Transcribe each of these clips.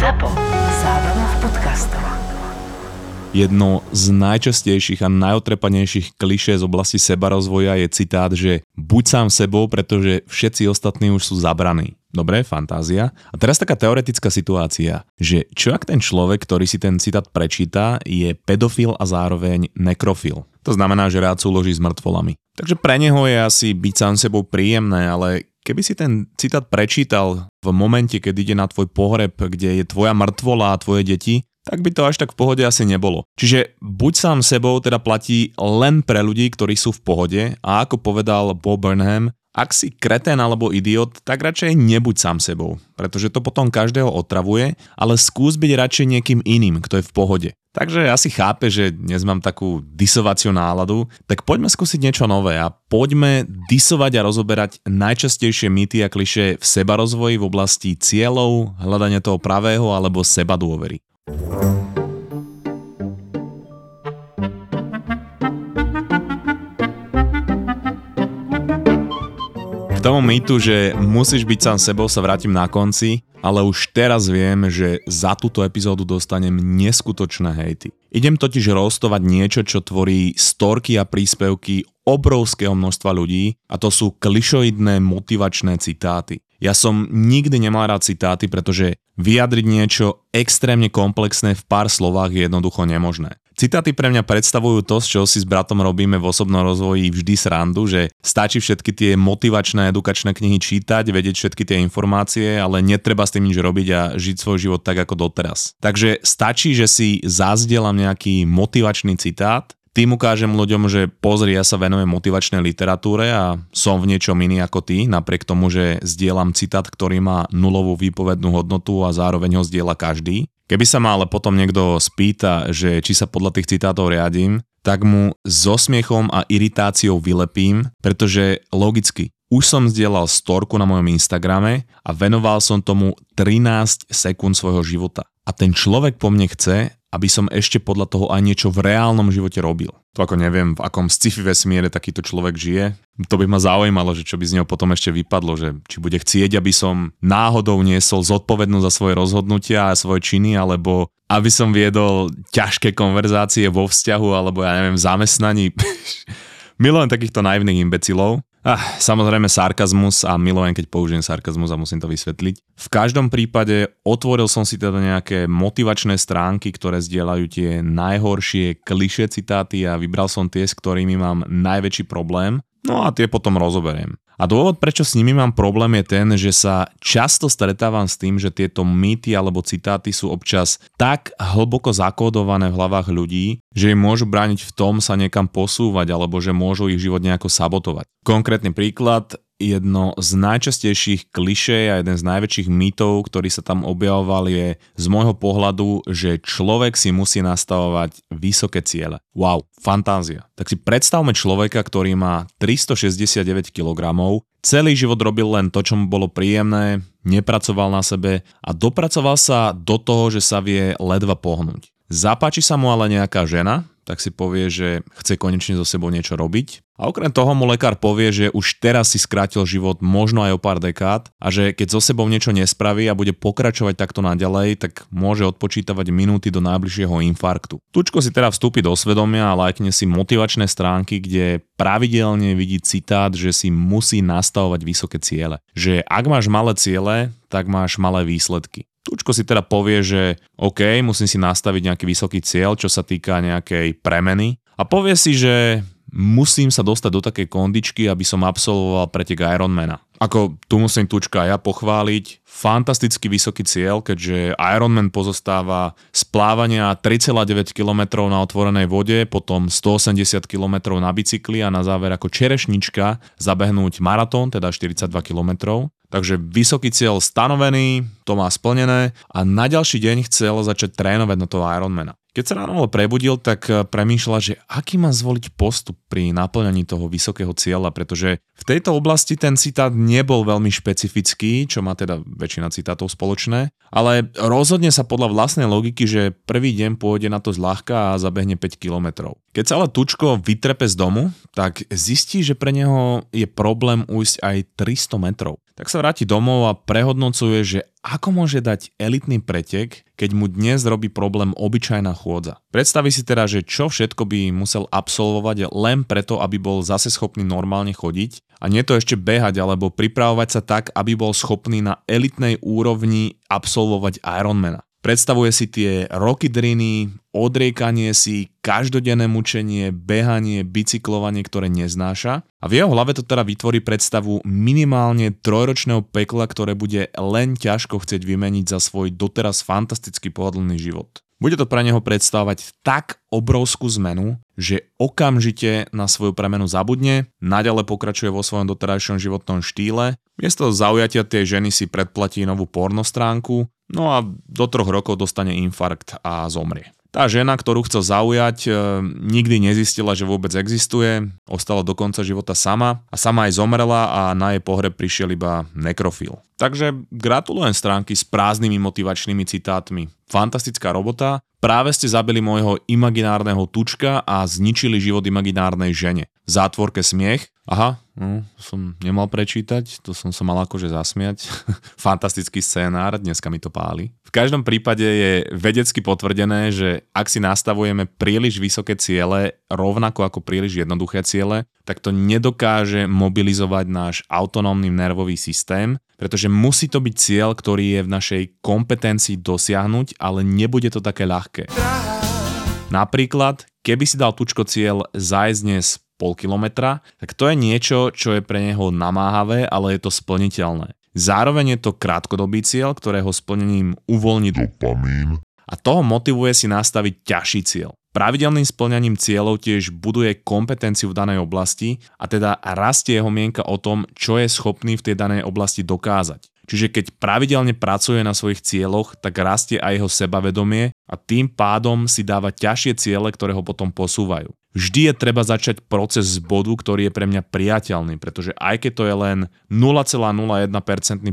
ZAPO. Zábrná v podcastov. Jedno z najčastejších a najotrepanejších klišé z oblasti sebarozvoja je citát, že buď sám sebou, pretože všetci ostatní už sú zabraní. Dobre, fantázia. A teraz taká teoretická situácia, že čo ak ten človek, ktorý si ten citát prečíta, je pedofil a zároveň nekrofil. To znamená, že rád súloží s mŕtvolami. Takže pre neho je asi byť sám sebou príjemné, ale keby si ten citát prečítal v momente, keď ide na tvoj pohreb, kde je tvoja mŕtvola a tvoje deti, tak by to až tak v pohode asi nebolo. Čiže buď sám sebou teda platí len pre ľudí, ktorí sú v pohode a ako povedal Bob Burnham, ak si kretén alebo idiot, tak radšej nebuď sám sebou, pretože to potom každého otravuje, ale skús byť radšej niekým iným, kto je v pohode. Takže asi chápe, že dnes mám takú disovaciu náladu, tak poďme skúsiť niečo nové a poďme disovať a rozoberať najčastejšie mýty a kliše v sebarozvoji v oblasti cieľov, hľadania toho pravého alebo seba dôvery. Tomu mýtu, že musíš byť sám sebou, sa vrátim na konci, ale už teraz viem, že za túto epizódu dostanem neskutočné hejty. Idem totiž rostovať niečo, čo tvorí storky a príspevky obrovského množstva ľudí a to sú klišoidné motivačné citáty. Ja som nikdy nemal rád citáty, pretože vyjadriť niečo extrémne komplexné v pár slovách je jednoducho nemožné. Citáty pre mňa predstavujú to, z čoho si s bratom robíme v osobnom rozvoji vždy srandu, že stačí všetky tie motivačné edukačné knihy čítať, vedieť všetky tie informácie, ale netreba s tým nič robiť a žiť svoj život tak ako doteraz. Takže stačí, že si zazdielam nejaký motivačný citát, tým ukážem ľuďom, že pozri, ja sa venujem motivačnej literatúre a som v niečom iný ako ty, napriek tomu, že zdieľam citát, ktorý má nulovú výpovednú hodnotu a zároveň ho zdieľa každý. Keby sa ma ale potom niekto spýta, že či sa podľa tých citátov riadím, tak mu so smiechom a iritáciou vylepím, pretože logicky, už som zdieľal storku na mojom Instagrame a venoval som tomu 13 sekúnd svojho života. A ten človek po mne chce, aby som ešte podľa toho aj niečo v reálnom živote robil. To ako neviem, v akom sci-fi vesmíre takýto človek žije. To by ma zaujímalo, že čo by z neho potom ešte vypadlo, že či bude chcieť, aby som náhodou niesol zodpovednosť za svoje rozhodnutia a svoje činy, alebo aby som viedol ťažké konverzácie vo vzťahu, alebo ja neviem, v zamestnaní. Milujem takýchto naivných imbecilov, Ah, samozrejme sarkazmus a milujem, keď použijem sarkazmus a musím to vysvetliť. V každom prípade otvoril som si teda nejaké motivačné stránky, ktoré zdieľajú tie najhoršie kliše citáty a vybral som tie, s ktorými mám najväčší problém. No a tie potom rozoberiem. A dôvod, prečo s nimi mám problém je ten, že sa často stretávam s tým, že tieto mýty alebo citáty sú občas tak hlboko zakódované v hlavách ľudí, že im môžu brániť v tom sa niekam posúvať alebo že môžu ich život nejako sabotovať. Konkrétny príklad, jedno z najčastejších klišé a jeden z najväčších mýtov, ktorý sa tam objavoval je z môjho pohľadu, že človek si musí nastavovať vysoké ciele. Wow, fantázia. Tak si predstavme človeka, ktorý má 369 kg, celý život robil len to, čo mu bolo príjemné, nepracoval na sebe a dopracoval sa do toho, že sa vie ledva pohnúť. Zapáči sa mu ale nejaká žena, tak si povie, že chce konečne so sebou niečo robiť. A okrem toho mu lekár povie, že už teraz si skrátil život možno aj o pár dekád a že keď so sebou niečo nespraví a bude pokračovať takto naďalej, tak môže odpočítavať minúty do najbližšieho infarktu. Tučko si teda vstúpi do svedomia a lajkne si motivačné stránky, kde pravidelne vidí citát, že si musí nastavovať vysoké ciele. Že ak máš malé ciele, tak máš malé výsledky. Tučko si teda povie, že OK, musím si nastaviť nejaký vysoký cieľ, čo sa týka nejakej premeny a povie si, že musím sa dostať do takej kondičky, aby som absolvoval pretek Ironmana. Ako tu musím tučka ja pochváliť, fantasticky vysoký cieľ, keďže Ironman pozostáva z plávania 3,9 km na otvorenej vode, potom 180 km na bicykli a na záver ako čerešnička zabehnúť maratón, teda 42 km. Takže vysoký cieľ stanovený, to má splnené a na ďalší deň chcel začať trénovať na toho Ironmana. Keď sa ráno prebudil, tak eh, premýšľa, že aký má zvoliť postup pri naplňaní toho vysokého cieľa, pretože V tejto oblasti ten citát nebol veľmi špecifický, čo má teda väčšina citátov spoločné, ale rozhodne sa podľa vlastnej logiky, že prvý deň pôjde na to zľahka a zabehne 5 kilometrov. Keď sa ale Tučko vytrepe z domu, tak zistí, že pre neho je problém ujsť aj 300 metrov. Tak sa vráti domov a prehodnocuje, že ako môže dať elitný pretek, keď mu dnes robí problém obyčajná chôdza. Predstaví si teda, že čo všetko by musel absolvovať len preto, aby bol zase schopný normálne chodiť a nie to ešte behať alebo pripravovať sa tak, aby bol schopný na elitnej úrovni absolvovať Ironmana. Predstavuje si tie roky driny, odriekanie si, každodenné mučenie, behanie, bicyklovanie, ktoré neznáša a v jeho hlave to teda vytvorí predstavu minimálne trojročného pekla, ktoré bude len ťažko chcieť vymeniť za svoj doteraz fantasticky pohodlný život. Bude to pre neho predstavovať tak obrovskú zmenu, že okamžite na svoju premenu zabudne, naďalej pokračuje vo svojom doterajšom životnom štýle, miesto zaujatia tej ženy si predplatí novú pornostránku, no a do troch rokov dostane infarkt a zomrie. Tá žena, ktorú chcel zaujať, e, nikdy nezistila, že vôbec existuje, ostala do konca života sama a sama aj zomrela a na jej pohreb prišiel iba nekrofil. Takže gratulujem stránky s prázdnymi motivačnými citátmi. Fantastická robota, práve ste zabili môjho imaginárneho tučka a zničili život imaginárnej žene. Zátvorke smiech, aha, no, som nemal prečítať, to som sa mal akože zasmiať. Fantastický scénár, dneska mi to páli. V každom prípade je vedecky potvrdené, že ak si nastavujeme príliš vysoké ciele, rovnako ako príliš jednoduché ciele, tak to nedokáže mobilizovať náš autonómny nervový systém, pretože musí to byť cieľ, ktorý je v našej kompetencii dosiahnuť, ale nebude to také ľahké. Napríklad, keby si dal tučko cieľ zájsť dnes pol kilometra, tak to je niečo, čo je pre neho namáhavé, ale je to splniteľné. Zároveň je to krátkodobý cieľ, ktorého splnením uvoľní dopamín a toho motivuje si nastaviť ťažší cieľ. Pravidelným splňaním cieľov tiež buduje kompetenciu v danej oblasti a teda rastie jeho mienka o tom, čo je schopný v tej danej oblasti dokázať. Čiže keď pravidelne pracuje na svojich cieľoch, tak rastie aj jeho sebavedomie a tým pádom si dáva ťažšie ciele, ktoré ho potom posúvajú. Vždy je treba začať proces z bodu, ktorý je pre mňa priateľný, pretože aj keď to je len 0,01%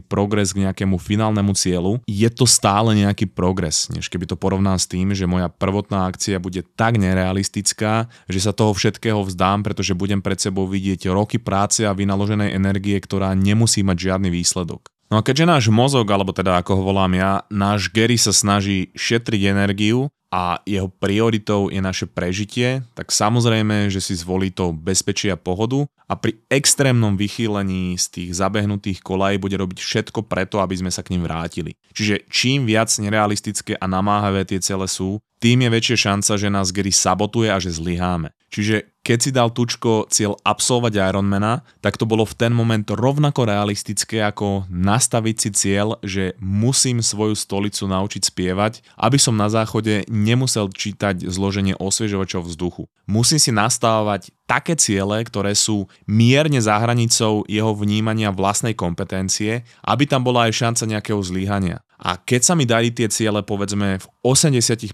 progres k nejakému finálnemu cieľu, je to stále nejaký progres, než keby to porovnám s tým, že moja prvotná akcia bude tak nerealistická, že sa toho všetkého vzdám, pretože budem pred sebou vidieť roky práce a vynaloženej energie, ktorá nemusí mať žiadny výsledok. No a keďže náš mozog, alebo teda ako ho volám ja, náš Gary sa snaží šetriť energiu, a jeho prioritou je naše prežitie, tak samozrejme, že si zvolí to bezpečie a pohodu a pri extrémnom vychýlení z tých zabehnutých kolají bude robiť všetko preto, aby sme sa k ním vrátili. Čiže čím viac nerealistické a namáhavé tie celé sú, tým je väčšia šanca, že nás Gary sabotuje a že zlyháme. Čiže keď si dal Tučko cieľ absolvovať Ironmana, tak to bolo v ten moment rovnako realistické ako nastaviť si cieľ, že musím svoju stolicu naučiť spievať, aby som na záchode nemusel čítať zloženie osviežovačov vzduchu. Musím si nastavovať také ciele, ktoré sú mierne za hranicou jeho vnímania vlastnej kompetencie, aby tam bola aj šanca nejakého zlíhania. A keď sa mi darí tie ciele povedzme v 80%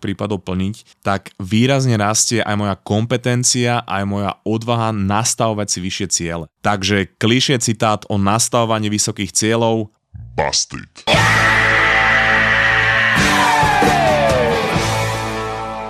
prípadov plniť, tak výrazne rastie aj moja kompetencia, aj moja odvaha nastavovať si vyššie ciele. Takže klišie citát o nastavovaní vysokých cieľov Busted.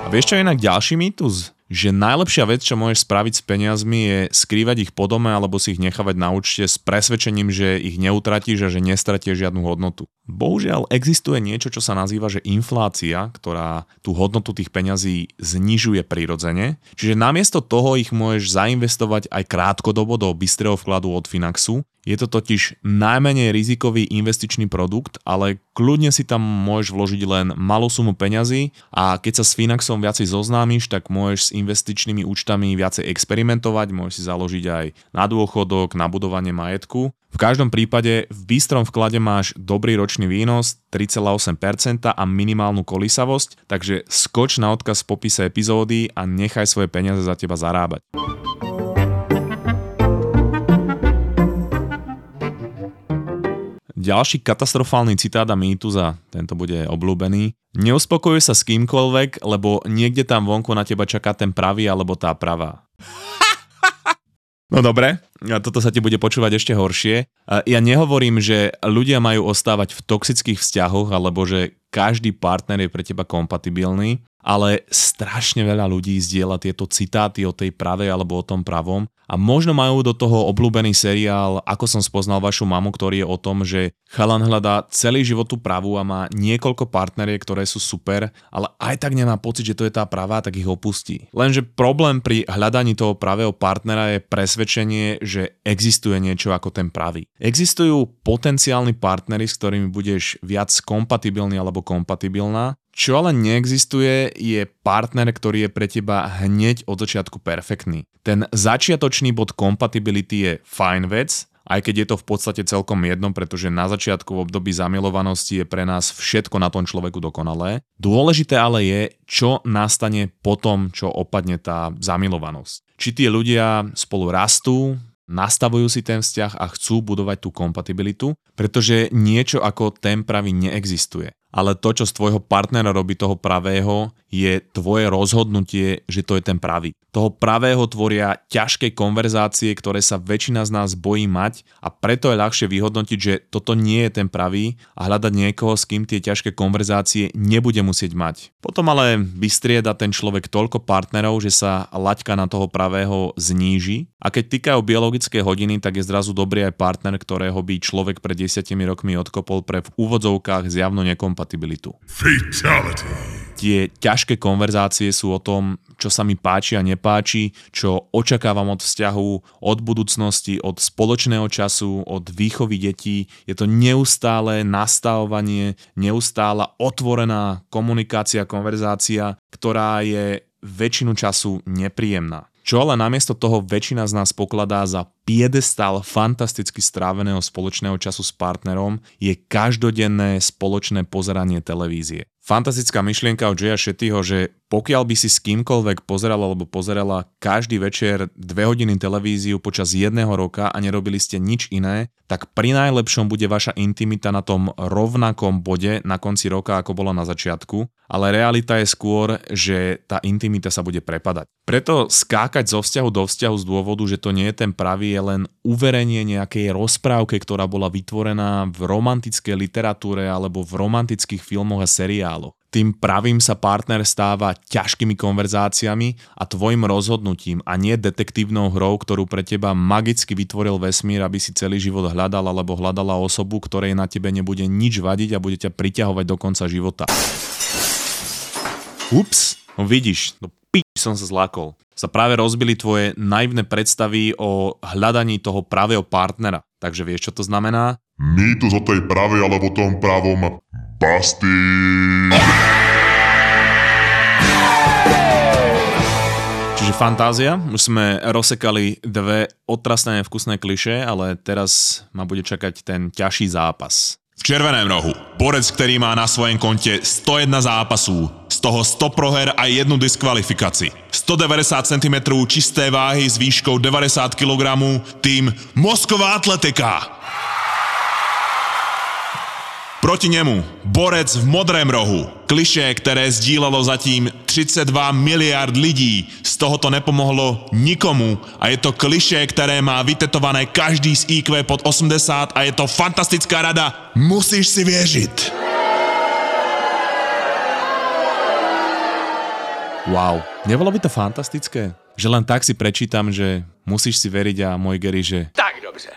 A vieš čo je inak ďalší mýtus? Že najlepšia vec, čo môžeš spraviť s peniazmi je skrývať ich po dome alebo si ich nechávať na účte s presvedčením, že ich neutratíš a že nestratíš žiadnu hodnotu. Bohužiaľ existuje niečo, čo sa nazýva, že inflácia, ktorá tú hodnotu tých peňazí znižuje prirodzene. Čiže namiesto toho ich môžeš zainvestovať aj krátkodobo do bystrého vkladu od Finaxu. Je to totiž najmenej rizikový investičný produkt, ale kľudne si tam môžeš vložiť len malú sumu peňazí a keď sa s Finaxom viacej zoznámiš, tak môžeš s investičnými účtami viacej experimentovať, môžeš si založiť aj na dôchodok, na budovanie majetku v každom prípade v bystrom vklade máš dobrý ročný výnos 3,8% a minimálnu kolisavosť, takže skoč na odkaz v popise epizódy a nechaj svoje peniaze za teba zarábať. Ďalší katastrofálny citát a mýtus a tento bude obľúbený. Neuspokojuj sa s kýmkoľvek, lebo niekde tam vonku na teba čaká ten pravý alebo tá pravá. No dobre, a toto sa ti bude počúvať ešte horšie. Ja nehovorím, že ľudia majú ostávať v toxických vzťahoch, alebo že každý partner je pre teba kompatibilný, ale strašne veľa ľudí zdieľa tieto citáty o tej pravej alebo o tom pravom a možno majú do toho obľúbený seriál Ako som spoznal vašu mamu, ktorý je o tom, že chalan hľadá celý život tú pravú a má niekoľko partneriek, ktoré sú super, ale aj tak nemá pocit, že to je tá pravá, tak ich opustí. Lenže problém pri hľadaní toho pravého partnera je presvedčenie, že existuje niečo ako ten pravý. Existujú potenciálni partnery, s ktorými budeš viac kompatibilný alebo kompatibilná, čo ale neexistuje, je partner, ktorý je pre teba hneď od začiatku perfektný. Ten začiatočný bod compatibility je fajn vec, aj keď je to v podstate celkom jedno, pretože na začiatku v období zamilovanosti je pre nás všetko na tom človeku dokonalé. Dôležité ale je, čo nastane potom, čo opadne tá zamilovanosť. Či tie ľudia spolu rastú, nastavujú si ten vzťah a chcú budovať tú kompatibilitu, pretože niečo ako ten pravý neexistuje ale to, čo z tvojho partnera robí toho pravého, je tvoje rozhodnutie, že to je ten pravý. Toho pravého tvoria ťažké konverzácie, ktoré sa väčšina z nás bojí mať a preto je ľahšie vyhodnotiť, že toto nie je ten pravý a hľadať niekoho, s kým tie ťažké konverzácie nebude musieť mať. Potom ale vystrieda ten človek toľko partnerov, že sa laťka na toho pravého zníži a keď týkajú biologické hodiny, tak je zrazu dobrý aj partner, ktorého by človek pred desiatimi rokmi odkopol pre v úvodzovkách zjavno nekompatibilný kompatibilitu. Fatality. Tie ťažké konverzácie sú o tom, čo sa mi páči a nepáči, čo očakávam od vzťahu, od budúcnosti, od spoločného času, od výchovy detí. Je to neustále nastavovanie, neustála otvorená komunikácia, konverzácia, ktorá je väčšinu času nepríjemná. Čo ale namiesto toho väčšina z nás pokladá za piedestal fantasticky stráveného spoločného času s partnerom je každodenné spoločné pozeranie televízie. Fantastická myšlienka od Jaya Shettyho, že pokiaľ by si s kýmkoľvek pozeral alebo pozerala každý večer dve hodiny televíziu počas jedného roka a nerobili ste nič iné, tak pri najlepšom bude vaša intimita na tom rovnakom bode na konci roka, ako bola na začiatku, ale realita je skôr, že tá intimita sa bude prepadať. Preto skákať zo vzťahu do vzťahu z dôvodu, že to nie je ten pravý, je len uverenie nejakej rozprávke, ktorá bola vytvorená v romantickej literatúre alebo v romantických filmoch a seriáloch. Tým pravým sa partner stáva ťažkými konverzáciami a tvojim rozhodnutím a nie detektívnou hrou, ktorú pre teba magicky vytvoril vesmír, aby si celý život hľadal alebo hľadala osobu, ktorej na tebe nebude nič vadiť a bude ťa priťahovať do konca života. Ups, no vidíš, no pi som sa zlákol. Sa práve rozbili tvoje naivné predstavy o hľadaní toho pravého partnera. Takže vieš, čo to znamená? Mýtus o tej pravej alebo tom pravom Basti. Čiže fantázia, už sme rozsekali dve otrasné vkusné kliše, ale teraz ma bude čakať ten ťažší zápas. V červeném rohu. Borec, ktorý má na svojom konte 101 zápasů, z toho 100 proher a jednu diskvalifikaci. 190 cm čisté váhy s výškou 90 kg, tým Mosková atletika. Proti němu borec v modrém rohu. Kliše, které sdílelo zatím 32 miliard lidí. Z toho to nepomohlo nikomu a je to kliše, které má vytetované každý z IQ pod 80 a je to fantastická rada. Musíš si věřit. Wow, nebolo by to fantastické? Že len tak si prečítam, že musíš si veriť a môj Gary, že... Tak dobře,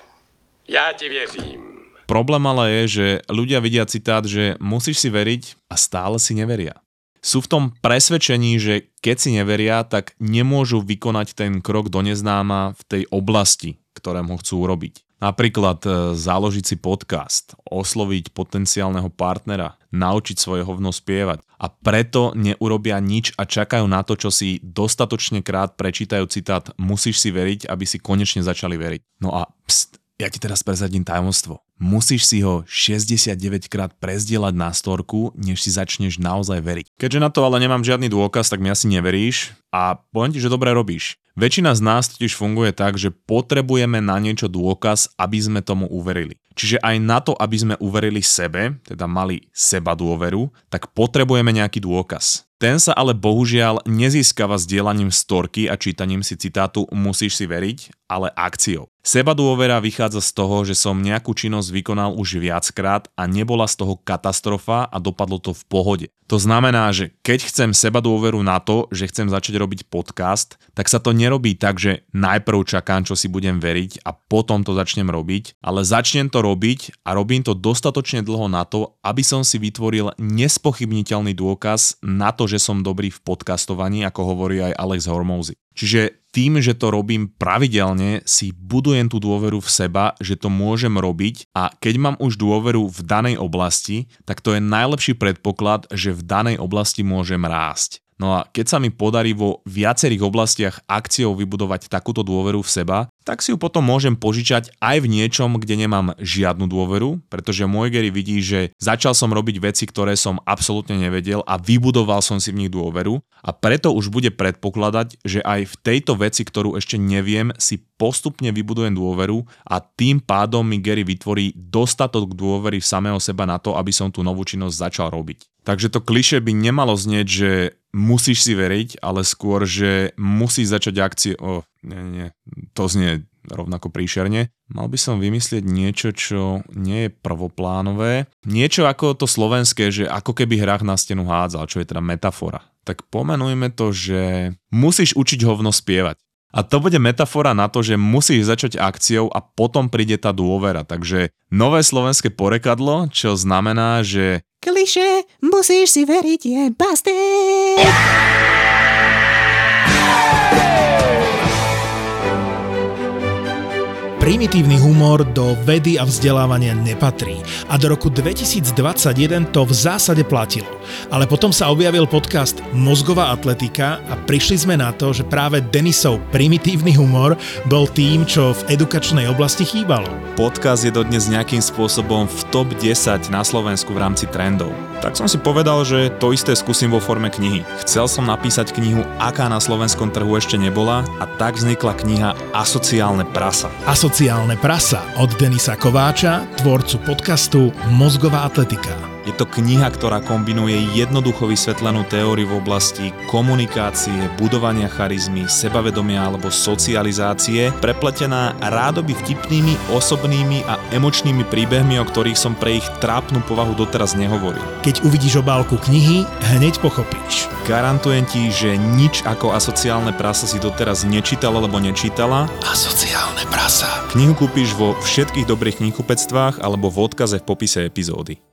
já ti věřím. Problém ale je, že ľudia vidia citát, že musíš si veriť a stále si neveria. Sú v tom presvedčení, že keď si neveria, tak nemôžu vykonať ten krok do neznáma v tej oblasti, ktorému chcú urobiť. Napríklad e, založiť si podcast, osloviť potenciálneho partnera, naučiť svoje hovno spievať. A preto neurobia nič a čakajú na to, čo si dostatočne krát prečítajú citát musíš si veriť, aby si konečne začali veriť. No a pst, ja ti teraz prezradím tajomstvo musíš si ho 69 krát prezdielať na storku, než si začneš naozaj veriť. Keďže na to ale nemám žiadny dôkaz, tak mi asi neveríš a poviem ti, že dobre robíš. Väčšina z nás totiž funguje tak, že potrebujeme na niečo dôkaz, aby sme tomu uverili. Čiže aj na to, aby sme uverili sebe, teda mali seba dôveru, tak potrebujeme nejaký dôkaz. Ten sa ale bohužiaľ nezískava sdielaním storky a čítaním si citátu musíš si veriť, ale akciou. Seba dôvera vychádza z toho, že som nejakú činnosť vykonal už viackrát a nebola z toho katastrofa a dopadlo to v pohode. To znamená, že keď chcem seba dôveru na to, že chcem začať robiť podcast, tak sa to nerobí tak, že najprv čakám, čo si budem veriť a potom to začnem robiť, ale začnem to robiť a robím to dostatočne dlho na to, aby som si vytvoril nespochybniteľný dôkaz na to, že som dobrý v podcastovaní, ako hovorí aj Alex Hormouzy. Čiže tým, že to robím pravidelne, si budujem tú dôveru v seba, že to môžem robiť a keď mám už dôveru v danej oblasti, tak to je najlepší predpoklad, že v danej oblasti môžem rásť. No a keď sa mi podarí vo viacerých oblastiach akciou vybudovať takúto dôveru v seba, tak si ju potom môžem požičať aj v niečom, kde nemám žiadnu dôveru, pretože môj Gary vidí, že začal som robiť veci, ktoré som absolútne nevedel a vybudoval som si v nich dôveru a preto už bude predpokladať, že aj v tejto veci, ktorú ešte neviem, si postupne vybudujem dôveru a tým pádom mi Gary vytvorí dostatok dôvery v samého seba na to, aby som tú novú činnosť začal robiť. Takže to kliše by nemalo znieť, že musíš si veriť, ale skôr, že musíš začať akcie... Oh, nie, nie, to znie rovnako príšerne. Mal by som vymyslieť niečo, čo nie je prvoplánové. Niečo ako to slovenské, že ako keby hrách na stenu hádzal, čo je teda metafora. Tak pomenujme to, že musíš učiť hovno spievať. A to bude metafora na to, že musíš začať akciou a potom príde tá dôvera. Takže nové slovenské porekadlo, čo znamená, že Kliše, musíš si veriť, je bastet! Primitívny humor do vedy a vzdelávania nepatrí a do roku 2021 to v zásade platilo. Ale potom sa objavil podcast Mozgová atletika a prišli sme na to, že práve Denisov primitívny humor bol tým, čo v edukačnej oblasti chýbalo. podcast je dodnes nejakým spôsobom v top 10 na Slovensku v rámci trendov. Tak som si povedal, že to isté skúsim vo forme knihy. Chcel som napísať knihu, aká na slovenskom trhu ešte nebola a tak vznikla kniha Asociálne prasa. Asociálne prasa od Denisa Kováča, tvorcu podcastu Mozgová atletika. Je to kniha, ktorá kombinuje jednoducho vysvetlenú teóriu v oblasti komunikácie, budovania charizmy, sebavedomia alebo socializácie, prepletená rádoby vtipnými, osobnými a emočnými príbehmi, o ktorých som pre ich trápnu povahu doteraz nehovoril. Keď uvidíš obálku knihy, hneď pochopíš. Garantujem ti, že nič ako asociálne prasa si doteraz nečítal alebo nečítala. Asociálne prasa. Knihu kúpiš vo všetkých dobrých knihkupectvách alebo v odkaze v popise epizódy.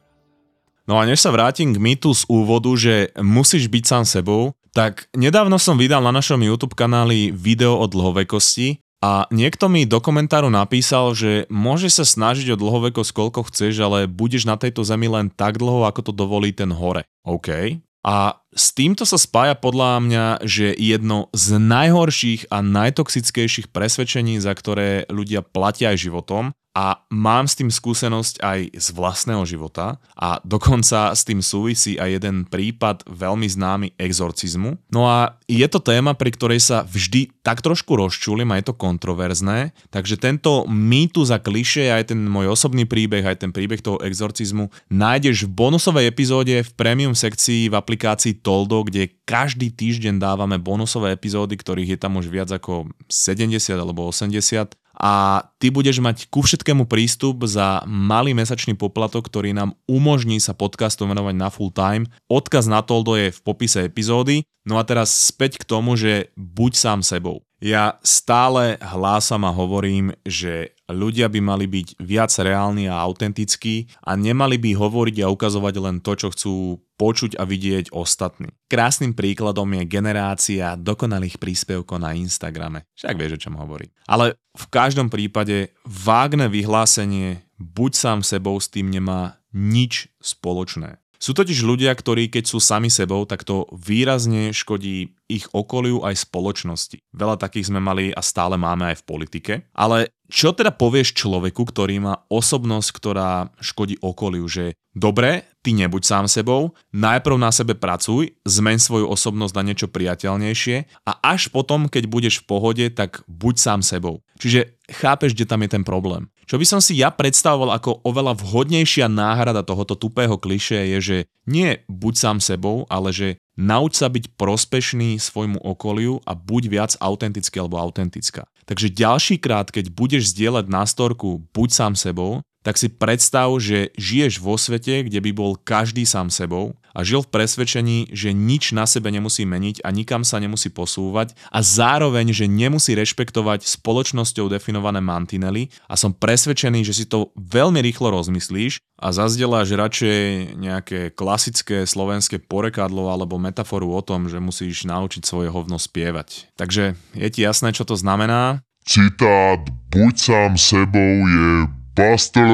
No a než sa vrátim k mýtu z úvodu, že musíš byť sám sebou, tak nedávno som vydal na našom YouTube kanáli video o dlhovekosti a niekto mi do komentáru napísal, že môže sa snažiť o dlhovekosť koľko chceš, ale budeš na tejto zemi len tak dlho, ako to dovolí ten hore. OK. A s týmto sa spája podľa mňa, že jedno z najhorších a najtoxickejších presvedčení, za ktoré ľudia platia aj životom, a mám s tým skúsenosť aj z vlastného života a dokonca s tým súvisí aj jeden prípad veľmi známy exorcizmu. No a je to téma, pri ktorej sa vždy tak trošku rozčulím a je to kontroverzné, takže tento mýtus a kliše, aj ten môj osobný príbeh, aj ten príbeh toho exorcizmu nájdeš v bonusovej epizóde v premium sekcii v aplikácii Toldo, kde každý týždeň dávame bonusové epizódy, ktorých je tam už viac ako 70 alebo 80 a ty budeš mať ku všetkému prístup za malý mesačný poplatok, ktorý nám umožní sa podcastu venovať na full time. Odkaz na Toldo je v popise epizódy. No a teraz späť k tomu, že buď sám sebou. Ja stále hlásam a hovorím, že ľudia by mali byť viac reálni a autentickí a nemali by hovoriť a ukazovať len to, čo chcú počuť a vidieť ostatní. Krásnym príkladom je generácia dokonalých príspevkov na Instagrame. Však vieš, o čom hovorím. Ale v každom prípade vágne vyhlásenie buď sám sebou s tým nemá nič spoločné. Sú totiž ľudia, ktorí keď sú sami sebou, tak to výrazne škodí ich okoliu aj spoločnosti. Veľa takých sme mali a stále máme aj v politike. Ale čo teda povieš človeku, ktorý má osobnosť, ktorá škodí okoliu, že dobre, ty nebuď sám sebou, najprv na sebe pracuj, zmeň svoju osobnosť na niečo priateľnejšie a až potom, keď budeš v pohode, tak buď sám sebou. Čiže chápeš, kde tam je ten problém. Čo by som si ja predstavoval ako oveľa vhodnejšia náhrada tohoto tupého kliše je, že nie buď sám sebou, ale že nauč sa byť prospešný svojmu okoliu a buď viac autentický alebo autentická. Takže ďalší krát, keď budeš zdieľať na storku buď sám sebou, tak si predstav, že žiješ vo svete, kde by bol každý sám sebou a žil v presvedčení, že nič na sebe nemusí meniť a nikam sa nemusí posúvať a zároveň, že nemusí rešpektovať spoločnosťou definované mantinely a som presvedčený, že si to veľmi rýchlo rozmyslíš a zazdeláš radšej nejaké klasické slovenské porekadlo alebo metaforu o tom, že musíš naučiť svoje hovno spievať. Takže je ti jasné, čo to znamená? Citát Buď sám sebou je pastel...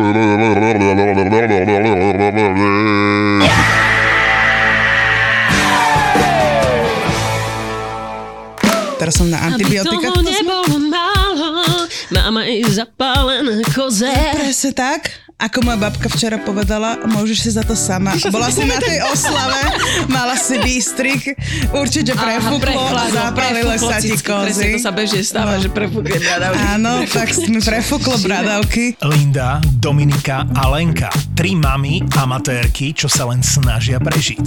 Teraz som na antibiotika. Aby toho nebolo málo, máme i zapálené koze. Presne tak, ako moja babka včera povedala, môžeš si za to sama. Bola si na tej oslave, mala si výstrik, určite prefúklo a zapálilo sa ti kozy. to sa bežne stáva, že prefúkne bradavky. Áno, tak mi prefúklo bradavky. Linda, Dominika a Lenka. Tri mamy amatérky, čo sa len snažia prežiť.